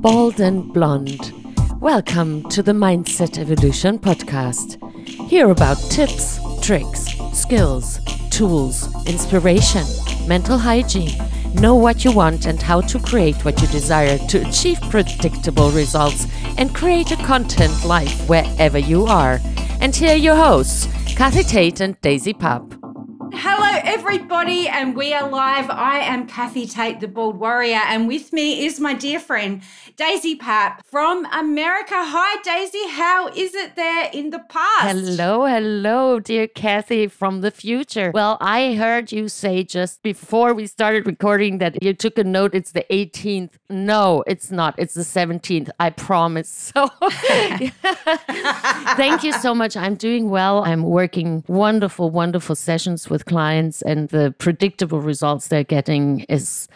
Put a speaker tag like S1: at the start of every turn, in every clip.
S1: Bald and blonde. Welcome to the Mindset Evolution podcast. Hear about tips, tricks, skills, tools, inspiration, mental hygiene. Know what you want and how to create what you desire to achieve predictable results and create a content life wherever you are. And here are your hosts, Kathy Tate and Daisy Pap.
S2: Everybody, and we are live. I am Kathy Tate, the Bald Warrior, and with me is my dear friend Daisy Pap from America. Hi, Daisy. How is it there in the past?
S1: Hello, hello, dear Kathy from the future. Well, I heard you say just before we started recording that you took a note. It's the 18th. No, it's not. It's the 17th. I promise. So, thank you so much. I'm doing well. I'm working wonderful, wonderful sessions with clients and the predictable results they're getting is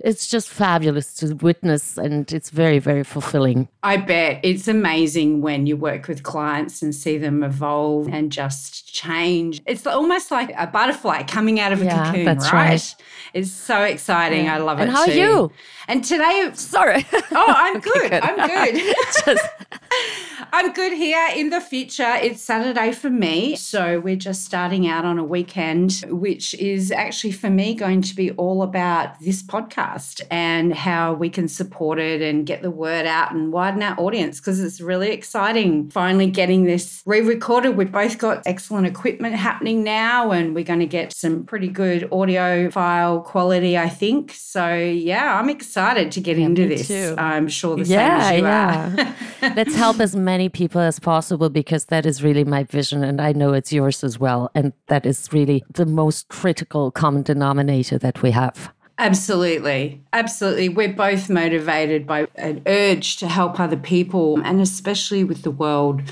S1: it's just fabulous to witness and it's very very fulfilling
S2: i bet it's amazing when you work with clients and see them evolve and just change it's almost like a butterfly coming out of a
S1: yeah,
S2: cocoon
S1: that's
S2: right?
S1: right
S2: it's so exciting
S1: yeah.
S2: i love
S1: and
S2: it
S1: how
S2: too.
S1: are you
S2: and today
S1: sorry
S2: oh i'm
S1: Okay,
S2: good.
S1: good.
S2: i'm good
S1: just
S2: I'm good here in the future. It's Saturday for me. So we're just starting out on a weekend, which is actually for me going to be all about this podcast and how we can support it and get the word out and widen our audience because it's really exciting finally getting this re recorded. We've both got excellent equipment happening now and we're going to get some pretty good audio file quality, I think. So yeah, I'm excited to get
S1: Yeah,
S2: into this.
S1: too.
S2: I'm sure the
S1: yeah
S2: same as you
S1: yeah
S2: are.
S1: let's help as many people as possible because that is really my vision and i know it's yours as well and that is really the most critical common denominator that we have
S2: Absolutely. Absolutely. We're both motivated by an urge to help other people, and especially with the world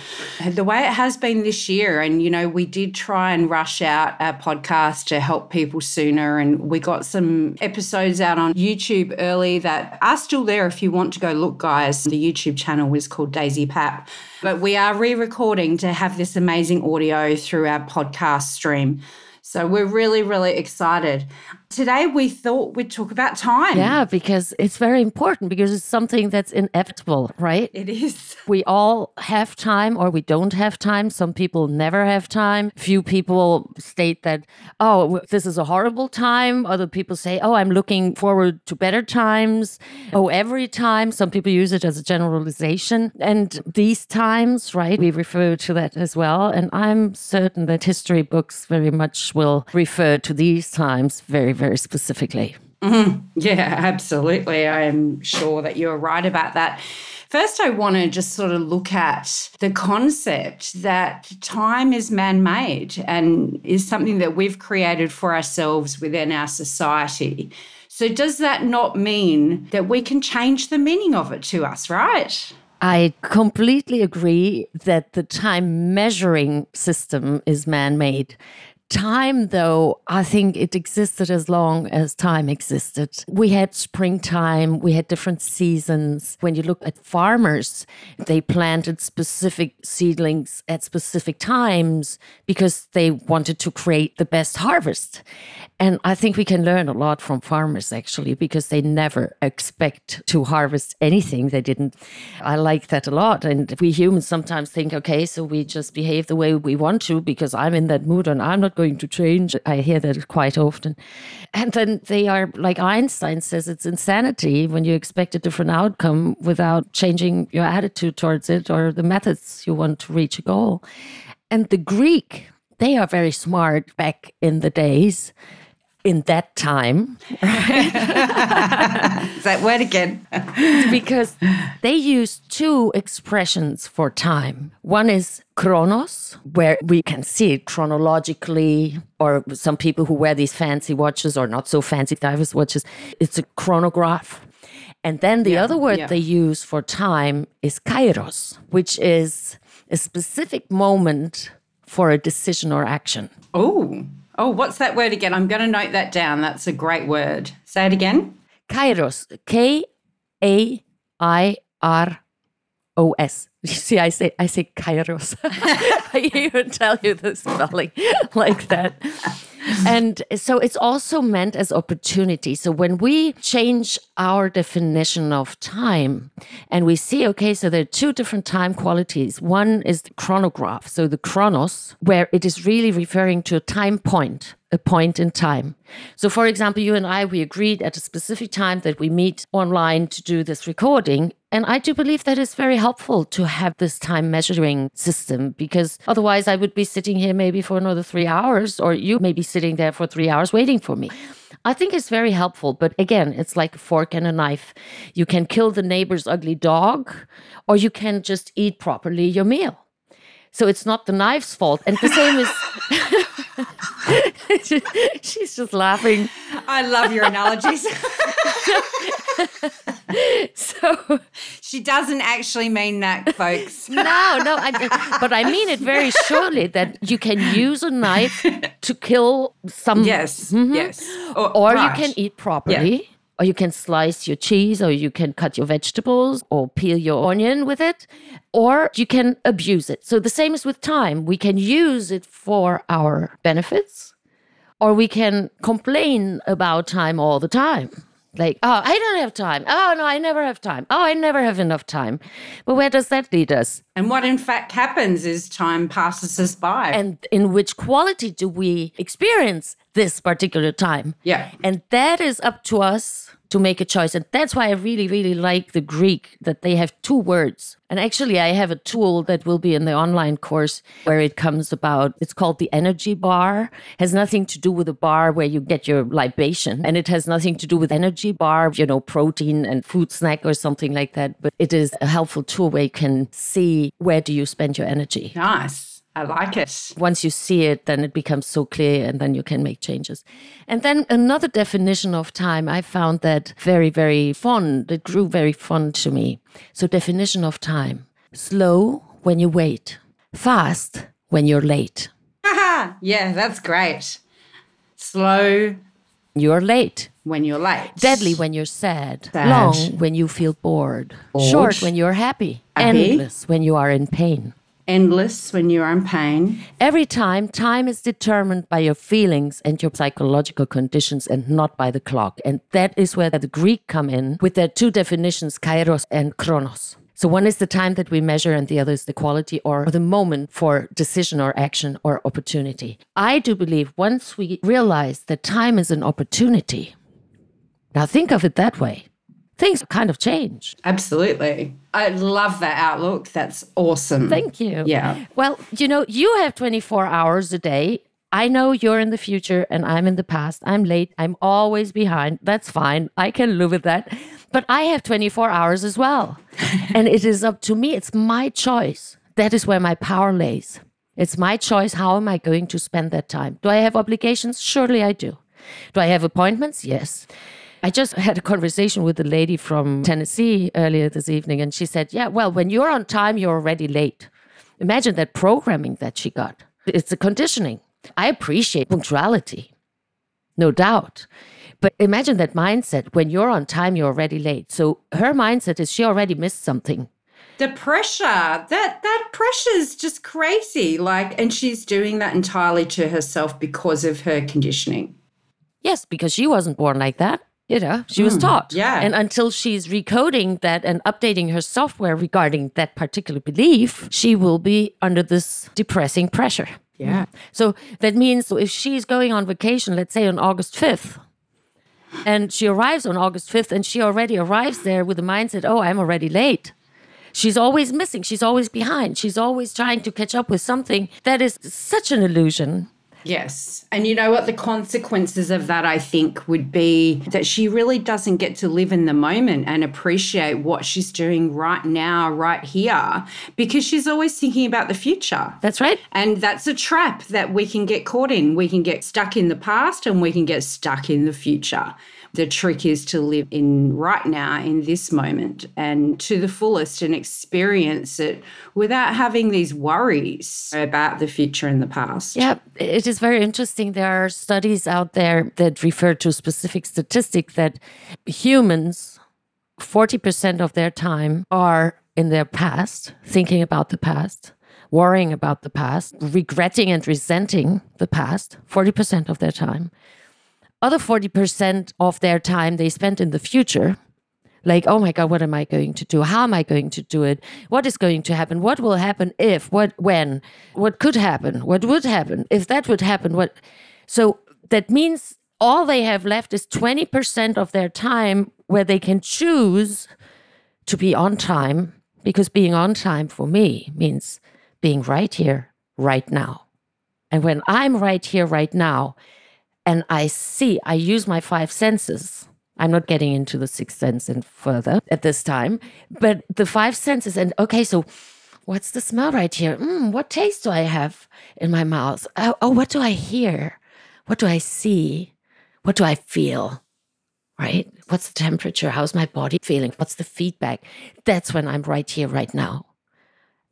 S2: the way it has been this year. And, you know, we did try and rush out our podcast to help people sooner. And we got some episodes out on YouTube early that are still there if you want to go look, guys. The YouTube channel is called Daisy Pap. But we are re recording to have this amazing audio through our podcast stream. So we're really, really excited. Today we thought we'd talk about time.
S1: yeah because it's very important because it's something that's inevitable right
S2: It is.
S1: we all have time or we don't have time. Some people never have time. Few people state that, oh, this is a horrible time. Other people say, oh, I'm looking forward to better times. Oh, every time. Some people use it as a generalization. And these times, right, we refer to that as well. And I'm certain that history books very much will refer to these times very, very specifically. Mm-hmm.
S2: Yeah, absolutely. I am sure that you're right about that. First, I want to just sort of look at the concept that time is man made and is something that we've created for ourselves within our society. So, does that not mean that we can change the meaning of it to us, right?
S1: I completely agree that the time measuring system is man made. Time, though, I think it existed as long as time existed. We had springtime, we had different seasons. When you look at farmers, they planted specific seedlings at specific times because they wanted to create the best harvest. And I think we can learn a lot from farmers actually because they never expect to harvest anything they didn't. I like that a lot. And we humans sometimes think, okay, so we just behave the way we want to because I'm in that mood and I'm not going to change. I hear that quite often. And then they are, like Einstein says, it's insanity when you expect a different outcome without changing your attitude towards it or the methods you want to reach a goal. And the Greek, they are very smart back in the days. In that time,
S2: that word again?
S1: because they use two expressions for time. One is chronos, where we can see it chronologically, or some people who wear these fancy watches or not so fancy divers watches, it's a chronograph. And then the other word
S2: yeah.
S1: they use for time is kairos, which is a specific moment for a decision or action.
S2: Oh, oh, what's that word again? I'm going to note that down. That's a great word. Say it again.
S1: Kairos, K A I R O S. You see, I say I say Kairos. I even tell you the spelling like that. and so it's also meant as opportunity. So when we change our definition of time and we see, okay, so there are two different time qualities. One is the chronograph, so the chronos, where it is really referring to a time point a point in time. So, for example, you and I, we agreed at a specific time that we meet online to do this recording. And I do believe that is very helpful to have this time measuring system because otherwise I would be sitting here maybe for another three hours, or you may be sitting there for three hours waiting for me. I think it's very helpful. But again, it's like a fork and a knife. You can kill the neighbor's ugly dog, or you can just eat properly your meal. So it's not the knife's fault. And the same is. She's just laughing.
S2: I love your analogies.
S1: so
S2: she doesn't actually mean that, folks.
S1: no, no, I, but I mean it very surely that you can use a knife to kill some.
S2: Yes, mm-hmm. yes,
S1: or, or right. you can eat properly. Yeah. Or you can slice your cheese, or you can cut your vegetables, or peel your onion with it, or you can abuse it. So, the same is with time. We can use it for our benefits, or we can complain about time all the time. Like, oh, I don't have time. Oh, no, I never have time. Oh, I never have enough time. But where does that lead us?
S2: And what in fact happens is time passes us by.
S1: And in which quality do we experience this particular time.
S2: Yeah.
S1: And that is up to us to make a choice. And that's why I really, really like the Greek that they have two words. And actually, I have a tool that will be in the online course where it comes about. It's called the energy bar. It has nothing to do with a bar where you get your libation, and it has nothing to do with energy bar, you know, protein and food snack or something like that. But it is a helpful tool where you can see where do you spend your energy.
S2: Nice. I like it.
S1: Once you see it, then it becomes so clear and then you can make changes. And then another definition of time, I found that very, very fun. It grew very fun to me. So, definition of time slow when you wait, fast when you're late.
S2: yeah, that's great. Slow.
S1: You're late.
S2: When you're late.
S1: Deadly when you're sad. sad. Long when you feel bored. bored. Short when you're happy. happy. Endless when you are in pain
S2: endless when you're in pain.
S1: Every time, time is determined by your feelings and your psychological conditions and not by the clock. And that is where the Greek come in with their two definitions, kairos and chronos. So one is the time that we measure and the other is the quality or the moment for decision or action or opportunity. I do believe once we realize that time is an opportunity, now think of it that way things kind of change.
S2: Absolutely. I love that outlook. That's awesome.
S1: Thank you.
S2: Yeah.
S1: Well, you know, you have 24 hours a day. I know you're in the future and I'm in the past. I'm late. I'm always behind. That's fine. I can live with that. But I have 24 hours as well. and it is up to me. It's my choice. That is where my power lays. It's my choice. How am I going to spend that time? Do I have obligations? Surely I do. Do I have appointments? Yes. I just had a conversation with a lady from Tennessee earlier this evening, and she said, Yeah, well, when you're on time, you're already late. Imagine that programming that she got. It's a conditioning. I appreciate punctuality, no doubt. But imagine that mindset when you're on time, you're already late. So her mindset is she already missed something.
S2: The pressure, that that pressure is just crazy. Like, and she's doing that entirely to herself because of her conditioning.
S1: Yes, because she wasn't born like that. You know, she was mm, taught.
S2: Yeah.
S1: And until she's recoding that and updating her software regarding that particular belief, she will be under this depressing pressure.
S2: Yeah.
S1: So that means if she's going on vacation, let's say on August 5th, and she arrives on August 5th and she already arrives there with the mindset, oh, I'm already late. She's always missing. She's always behind. She's always trying to catch up with something that is such an illusion.
S2: Yes. And you know what? The consequences of that, I think, would be that she really doesn't get to live in the moment and appreciate what she's doing right now, right here, because she's always thinking about the future.
S1: That's right.
S2: And that's a trap that we can get caught in. We can get stuck in the past and we can get stuck in the future. The trick is to live in right now, in this moment, and to the fullest and experience it without having these worries about the future and the past.
S1: Yeah, it is very interesting. There are studies out there that refer to specific statistic that humans, 40% of their time are in their past, thinking about the past worrying about the past, regretting and resenting the past, 40% of their time. Other 40% of their time they spend in the future, like, oh my God, what am I going to do? How am I going to do it? What is going to happen? What will happen if? What, when? What could happen? What would happen? If that would happen, what? So that means all they have left is 20% of their time where they can choose to be on time, because being on time for me means being right here, right now. And when I'm right here, right now, and I see, I use my five senses. I'm not getting into the sixth sense and further at this time, but the five senses. And okay, so what's the smell right here? Mm, what taste do I have in my mouth? Oh, oh, what do I hear? What do I see? What do I feel? Right? What's the temperature? How's my body feeling? What's the feedback? That's when I'm right here, right now.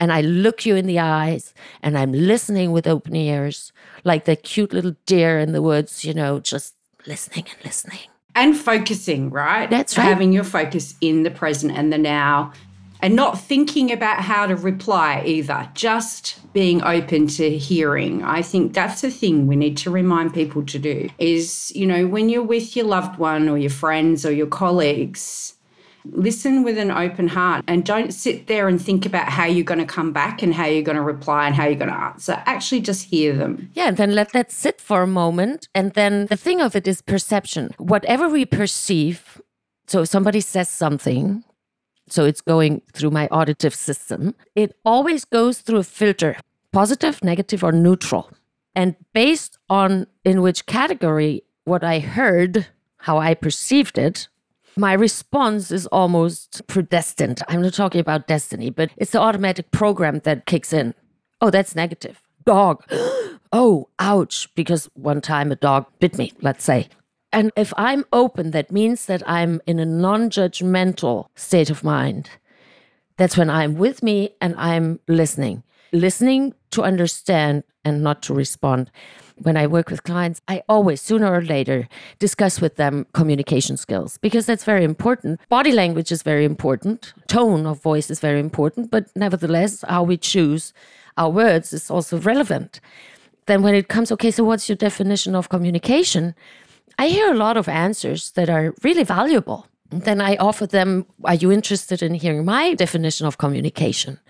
S1: And I look you in the eyes and I'm listening with open ears, like the cute little deer in the woods, you know, just listening and listening.
S2: And focusing, right?
S1: That's right.
S2: Having your focus in the present and the now and not thinking about how to reply either, just being open to hearing. I think that's a thing we need to remind people to do is, you know, when you're with your loved one or your friends or your colleagues, listen with an open heart and don't sit there and think about how you're going to come back and how you're going to reply and how you're going to answer. Actually, just hear them.
S1: Yeah, and then let that sit for a moment. And then the thing of it is perception. Whatever we perceive, so if somebody says something, so it's going through my auditive system, it always goes through a filter positive, negative, or neutral. And based on in which category what I heard, how I perceived it, my response is almost predestined. I'm not talking about destiny, but it's the automatic program that kicks in. Oh, that's negative. Dog. oh, ouch. Because one time a dog bit me, let's say. And if I'm open, that means that I'm in a non judgmental state of mind. That's when I'm with me and I'm listening, listening to understand and not to respond. When I work with clients, I always, sooner or later, discuss with them communication skills because that's very important. Body language is very important, tone of voice is very important, but nevertheless, how we choose our words is also relevant. Then, when it comes, okay, so what's your definition of communication? I hear a lot of answers that are really valuable. Then I offer them, Are you interested in hearing my definition of communication?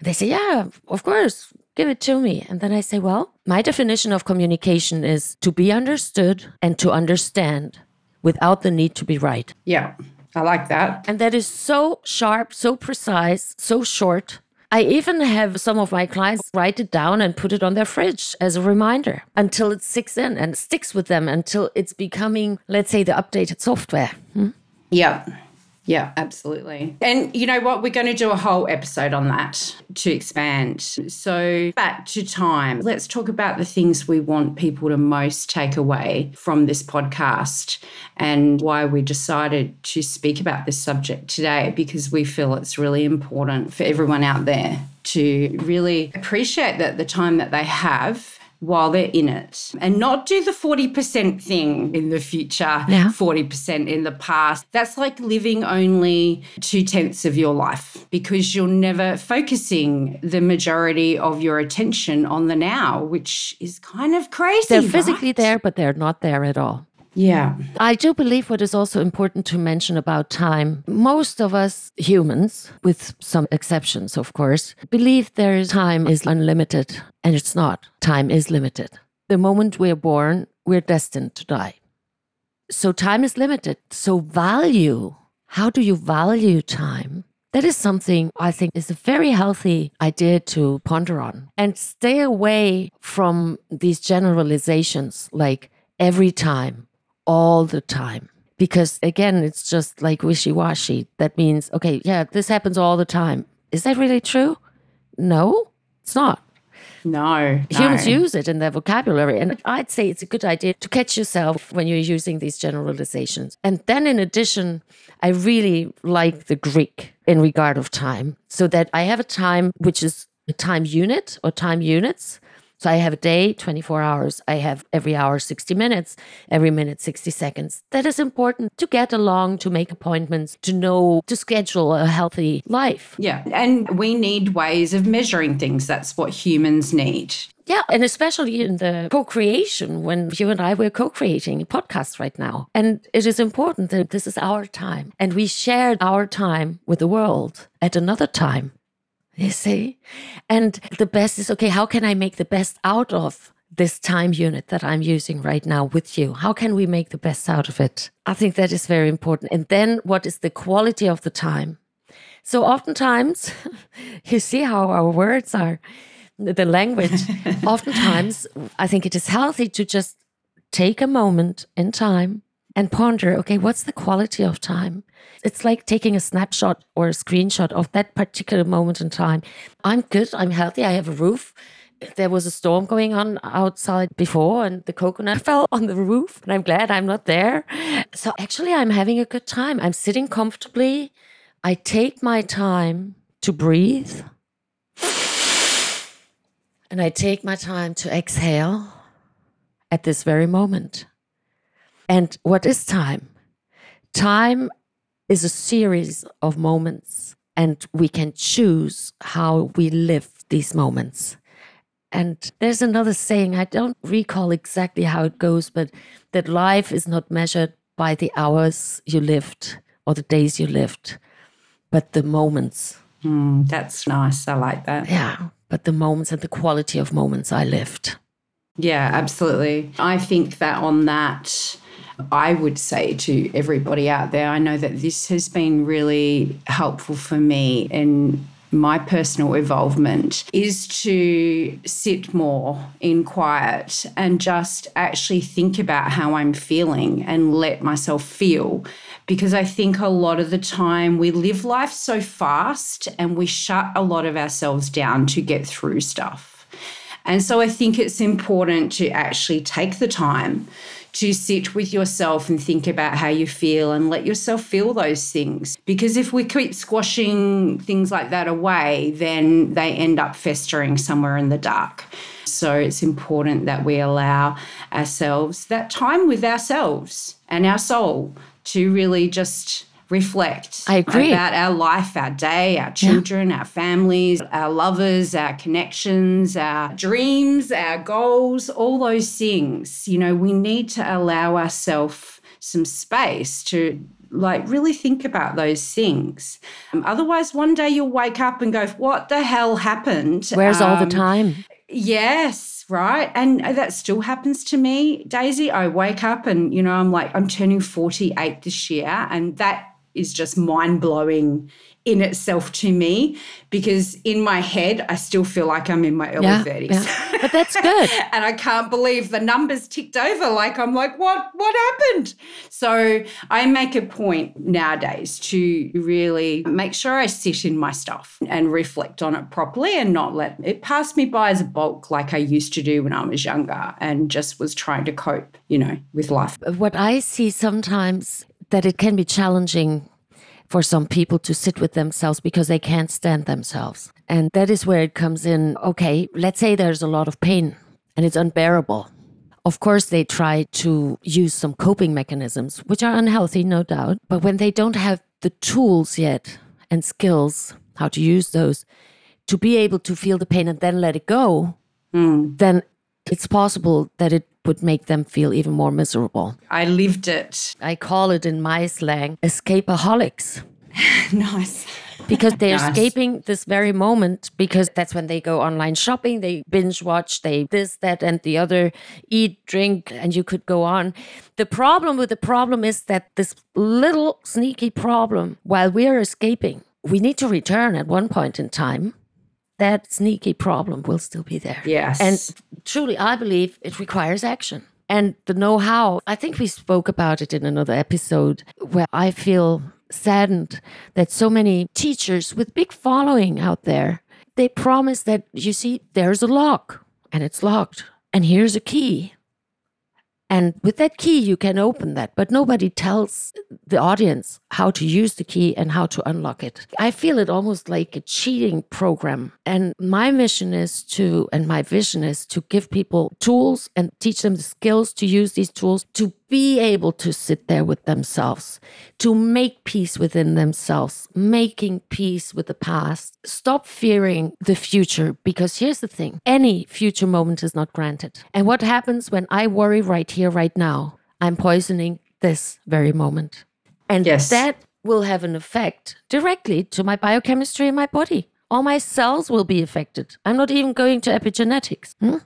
S1: They say, Yeah, of course, give it to me. And then I say, Well, my definition of communication is to be understood and to understand without the need to be right.
S2: Yeah, I like that.
S1: And that is so sharp, so precise, so short I even have some of my clients write it down and put it on their fridge as a reminder until it sticks in and sticks with them until it's becoming, let's say, the updated software. Hmm?
S2: Yeah. Yeah, absolutely. And you know what? We're going to do a whole episode on that to expand. So, back to time, let's talk about the things we want people to most take away from this podcast and why we decided to speak about this subject today because we feel it's really important for everyone out there to really appreciate that the time that they have while they're in it and not do the 40% thing in the future, yeah. 40% in the past. That's like living only two tenths of your life because you're never focusing the majority of your attention on the now, which is kind of crazy.
S1: They're physically right? there, but they're not there at all.
S2: Yeah.
S1: I do believe what is also important to mention about time. Most of us humans, with some exceptions, of course, believe their time is unlimited, and it's not. Time is limited. The moment we're born, we're destined to die. So time is limited. So value, how do you value time? That is something I think is a very healthy idea to ponder on and stay away from these generalizations like every time all the time. Because again, it's just like wishy washy. That means, okay, yeah, this happens all the time. Is that really true? No, it's not.
S2: No.
S1: Humans
S2: no.
S1: use it in their vocabulary. And I'd say it's a good idea to catch yourself when you're using these generalizations. And then, in addition, I really like the Greek in regard of time, so that I have a time which is a time unit or time units So I have a day, 24 hours. I have every hour 60 minutes, every minute 60 seconds. That is important to get along, to make appointments, to know, to schedule a healthy life.
S2: Yeah. And we need ways of measuring things. That's what humans need.
S1: Yeah, and especially in the co creation, when you and I were co creating a podcast right now. And it is important that this is our time. And we shared our time with the world at another time. You see? And the best is okay, how can I make the best out of this time unit that I'm using right now with you? How can we make the best out of it? I think that is very important. And then what is the quality of the time? So oftentimes, you see how our words are, the language. oftentimes, I think it is healthy to just take a moment in time and ponder okay, what's the quality of time? It's like taking a snapshot or a screenshot of that particular moment in time. I'm good, I'm healthy, I have a roof. There was a storm going on outside before, and the coconut fell on the roof, and I'm glad I'm not there. So, actually, I'm having a good time. I'm sitting comfortably. I take my time to breathe, and I take my time to exhale at this very moment. And what is time? Time is a series of moments, and we can choose how we live these moments. And there's another saying, I don't recall exactly how it goes, but that life is not measured by the hours you lived or the days you lived, but the moments.
S2: Mm, that's nice. I like that.
S1: Yeah, but the moments and the quality of moments I lived.
S2: Yeah, absolutely. I think that on that, I would say to everybody out there, I know that this has been really helpful for me in my personal involvement is to sit more in quiet and just actually think about how I'm feeling and let myself feel. Because I think a lot of the time we live life so fast and we shut a lot of ourselves down to get through stuff. And so I think it's important to actually take the time to sit with yourself and think about how you feel and let yourself feel those things. Because if we keep squashing things like that away, then they end up festering somewhere in the dark. So it's important that we allow ourselves that time with ourselves and our soul to really just reflect
S1: I agree.
S2: about our life, our day, our children, yeah. our families, our lovers, our connections, our dreams, our goals, all those things. You know, we need to allow ourselves some space to like really think about those things. Um, otherwise, one day you'll wake up and go, What the hell happened?
S1: Where's um, all the um, time?
S2: Yes, right. And that still happens to me, Daisy. I wake up and, you know, I'm like, I'm turning 48 this year. And that is just mind blowing in itself to me because in my head I still feel like I'm in my early yeah, 30s.
S1: Yeah. But that's good.
S2: and I can't believe the numbers ticked over like I'm like what what happened? So I make a point nowadays to really make sure I sit in my stuff and reflect on it properly and not let it pass me by as a bulk like I used to do when I was younger and just was trying to cope, you know, with life.
S1: What I see sometimes that it can be challenging for some people to sit with themselves because they can't stand themselves. And that is where it comes in. Okay, let's say there's a lot of pain and it's unbearable. Of course, they try to use some coping mechanisms, which are unhealthy, no doubt. But when they don't have the tools yet and skills, how to use those, to be able to feel the pain and then let it go, mm. then it's possible that it would make them feel even more miserable.
S2: I lived it.
S1: I call it in my slang escapeaholics.
S2: nice.
S1: because they're nice. escaping this very moment because that's when they go online shopping, they binge watch, they this, that, and the other, eat, drink, and you could go on. The problem with the problem is that this little sneaky problem, while we're escaping, we need to return at one point in time that sneaky problem will still be there.
S2: Yes.
S1: And truly, I believe it requires action. And the know how, I think we spoke about it in another episode where I feel saddened that so many teachers with big following out there, they promise that, you see, there's a lock and it's locked and here's a key. And with that key, you can open that, but nobody tells the audience how to use the key and how to unlock it. I feel it almost like a cheating program. And my mission is to, and my vision is to give people tools and teach them the skills to use these tools to be able to sit there with themselves, to make peace within themselves, making peace with the past. Stop fearing the future because here's the thing any future moment is not granted. And what happens when I worry right here, right now? I'm poisoning this very moment. And
S2: Yes.
S1: that will have an effect directly to my biochemistry in my body. All my cells will be affected. I'm not even going to epigenetics. Hmm?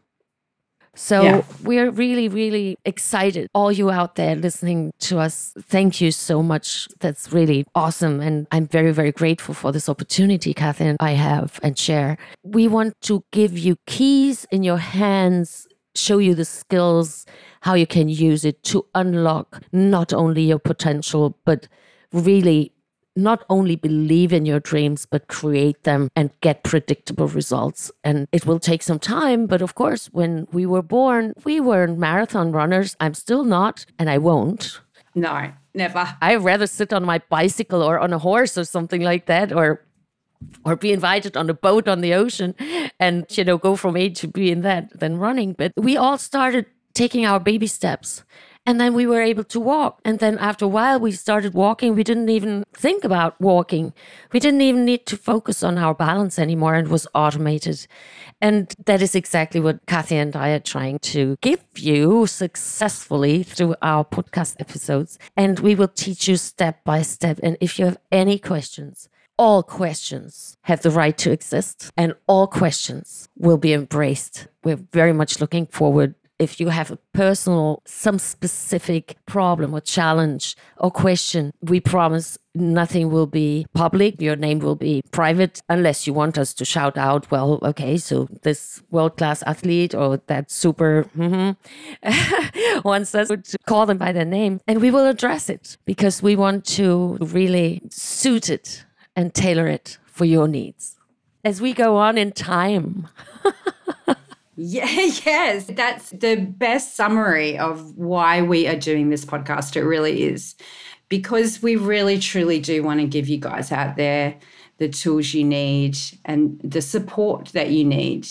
S1: So
S2: Yeah.
S1: we're really, really excited. All you out there listening to us, thank you so much. That's really awesome. And I'm very, very grateful for this opportunity, Catherine, I have and share. We want to give you keys in your hands, show you the skills, how you can use it to unlock not only your potential, but really not only believe in your dreams, but create them and get predictable results. And it will take some time. But of course, when we were born, we weren't marathon runners. I'm still not, and I won't.
S2: No, never.
S1: I'd rather sit on my bicycle or on a horse or something like that, or or be invited on a boat on the ocean and you know go from A to B in that than running. But we all started taking our baby steps. And then we were able to walk. And then after a while, we started walking. We didn't even think about walking. We didn't even need to focus on our balance anymore and was automated. And that is exactly what Kathy and I are trying to give you successfully through our podcast episodes. And we will teach you step by step. And if you have any questions, all questions have the right to exist and all questions will be embraced. We're very much looking forward if you have a personal, some specific problem or challenge or question, we promise nothing will be public. Your name will be private unless you want us to shout out, well, okay, so this world class athlete or that super mhm, wants us to call them by their name. And we will address it because we want to really suit it and tailor it for your needs. As we go on in time,
S2: Yeah, yes. That's the best summary of why we are doing this podcast. It really is. Because we really, truly do want to give you guys out there the tools you need and the support that you need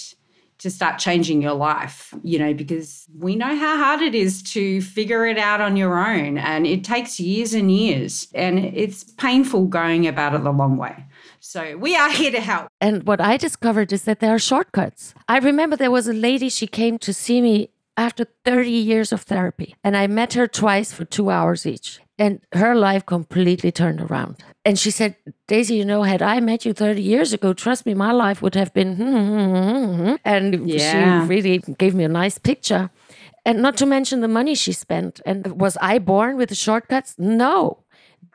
S2: to start changing your life, you know, because we know how hard it is to figure it out on your own. And it takes years and years. And it's painful going about it the long way. So we are here to help.
S1: And what I discovered is that there are shortcuts. I remember there was a lady, she came to see me after 30 years of therapy, and I met her twice for two hours each. And her life completely turned around. And she said, Daisy, you know, had I met you 30 years ago, trust me, my life would have been. And
S2: Yeah.
S1: she really gave me a nice picture. And not to mention the money she spent. And was I born with the shortcuts? No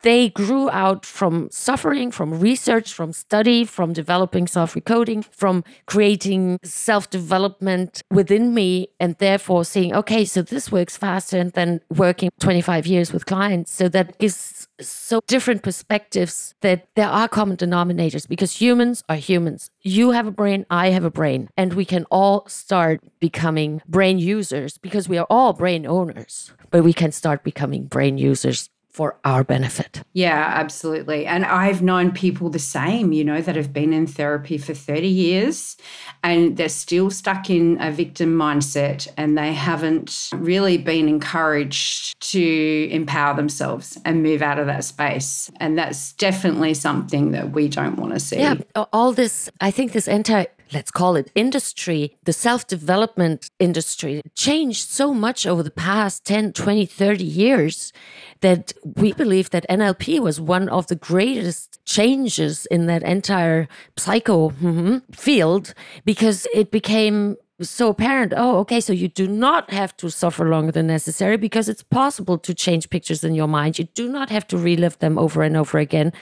S1: they grew out from suffering, from research, from study, from developing self recoding, from creating self development within me, and therefore seeing, okay, so this works faster, then working 25 years with clients. So that gives so different perspectives that there are common denominators because humans are humans. You have a brain, I have a brain, and we can all start becoming brain users because we are all brain owners, but we can start becoming brain users for our benefit.
S2: Yeah, absolutely. And I've known people the same, you know, that have been in therapy for 30 years and they're still stuck in a victim mindset and they haven't really been encouraged to empower themselves and move out of that space. And that's definitely something that we don't want to see.
S1: Yeah, all this, I think this entire let's call it industry, the self development industry, changed so much over the past 10, 20, 30 years that we believe that NLP was one of the greatest changes in that entire psycho mhm, field because it became so apparent oh okay so you do not have to suffer longer than necessary because it's possible to change pictures in your mind. You do not have to relive them over and over again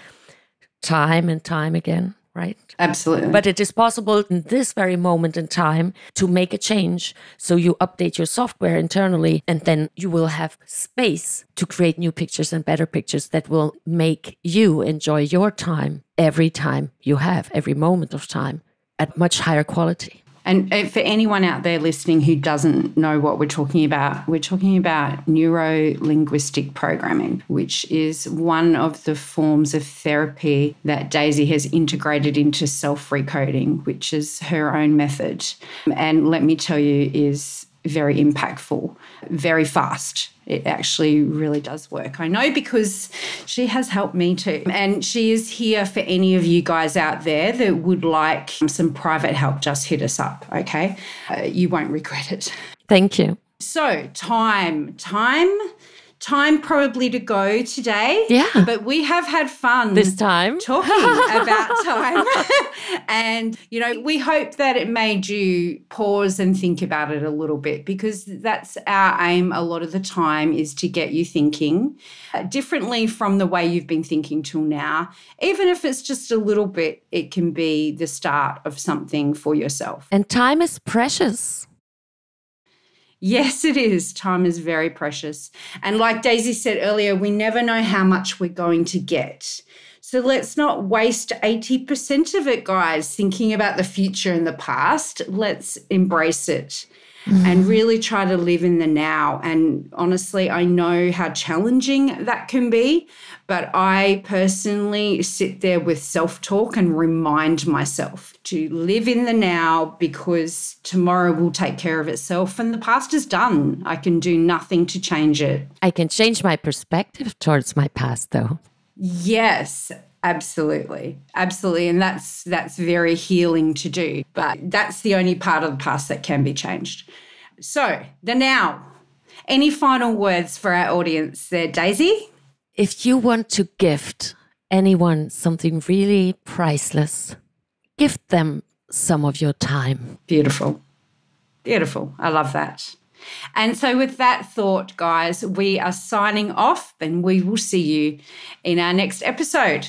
S1: time and time again right
S2: Absolutely.
S1: but it is possible in this very moment in time to make a change. So you update your software internally, and then you will have space to create new pictures and better pictures that will make you enjoy your time every time you have, every moment of time at much higher quality.
S2: And uh, for anyone out there listening who doesn't know what we're talking about, we're talking about neuro linguistic programming, which is one of the forms of therapy that Daisy has integrated into self recoding, which is her own method. And let me tell you, is very impactful, very fast. It actually really does work. I know because she has helped me too. And she is here for any of you guys out there that would like some private help. Just hit us up, okay? Uh, you won't regret it.
S1: Thank you.
S2: So, time, time time probably to go today.
S1: Yeah.
S2: But we have had fun
S1: this time
S2: talking about time. and, you know, we hope that it made you pause and think about it a little bit because that's our aim a lot of the time is to get you thinking uh, differently from the way you've been thinking till now. Even if it's just a little bit, it can be the start of something for yourself.
S1: And time is precious.
S2: Yes, it is. Time is very precious. And like Daisy said earlier, we never know how much we're going to get. So let's not waste 80% of it, guys, thinking about the future and the past. Let's embrace it mm. and really try to live in the now. And honestly, I know how challenging that can be, but I personally sit there with self talk and remind myself to live in the now because tomorrow will take care of itself and the past is done. I can do nothing to change it.
S1: I can change my perspective towards my past, though.
S2: Yes, absolutely. Absolutely. And that's that's very healing to do but that's the only part of the past that can be changed. So the now. Any final words for our audience there daisy?
S1: If you want to gift anyone something really priceless gift them some of your time.
S2: Beautiful. Beautiful. I love that. And so, with that thought, guys, we are signing off and we will see you in our next episode.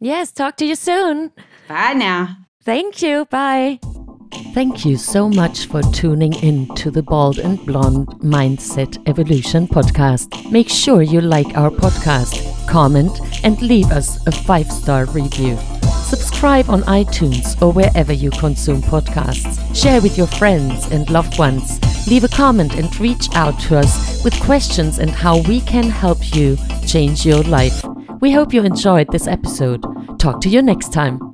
S1: Yes, talk to you soon.
S2: Bye now.
S1: Thank you. Bye. Thank you so much for tuning in to the Bald and Blonde Mindset Evolution podcast. Make sure you like our podcast, comment, and leave us a five star review. Subscribe on iTunes or wherever you consume podcasts. Share with your friends and loved ones. Leave a comment and reach out to us with questions and how we can help you change your life. We hope you enjoyed this episode. Talk to you next time.